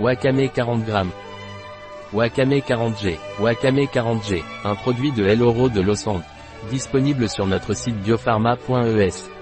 Wakame 40 g. Wakame 40G. Wakame 40G, un produit de El Oro de Lausanne. Disponible sur notre site biopharma.es.